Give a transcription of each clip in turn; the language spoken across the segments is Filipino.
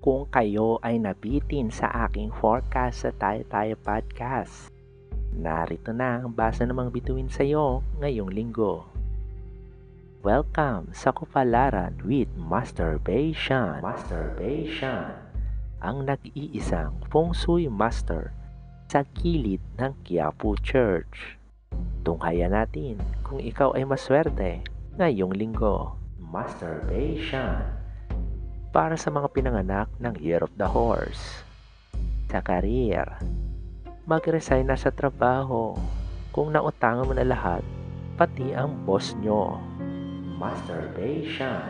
kung kayo ay nabitin sa aking forecast sa Tayo Tayo Podcast. Narito na ang basa ng mga bituin sa iyo ngayong linggo. Welcome sa Kupalaran with Masturbation. Masturbation. Ang nag-iisang feng shui master sa gilid ng Quiapo Church. Tunghayan natin kung ikaw ay maswerte ngayong linggo. Masturbation para sa mga pinanganak ng Year of the Horse. Sa career, mag-resign na sa trabaho kung nautangan mo na lahat, pati ang boss nyo. Masturbation.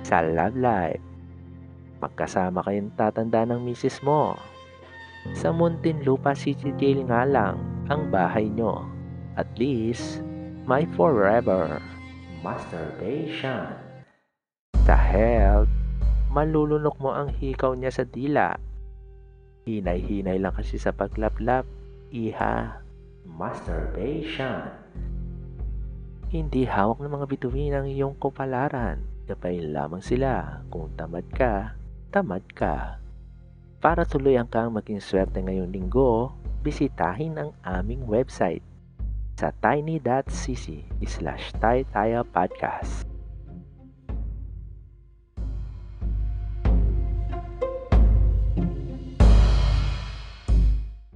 Sa love life, magkasama kayong tatanda ng misis mo. Sa Muntinlupa City Jail nga lang ang bahay nyo. At least, my forever. Masturbation. Sa health, malulunok mo ang hikaw niya sa dila. Hinay-hinay lang kasi sa paglaplap, iha. Masturbation. Hindi hawak ng mga bituin ang iyong kupalaran. Gapain lamang sila kung tamad ka, tamad ka. Para tuluyan kang maging swerte ngayong linggo, bisitahin ang aming website sa tiny.cc slash podcast.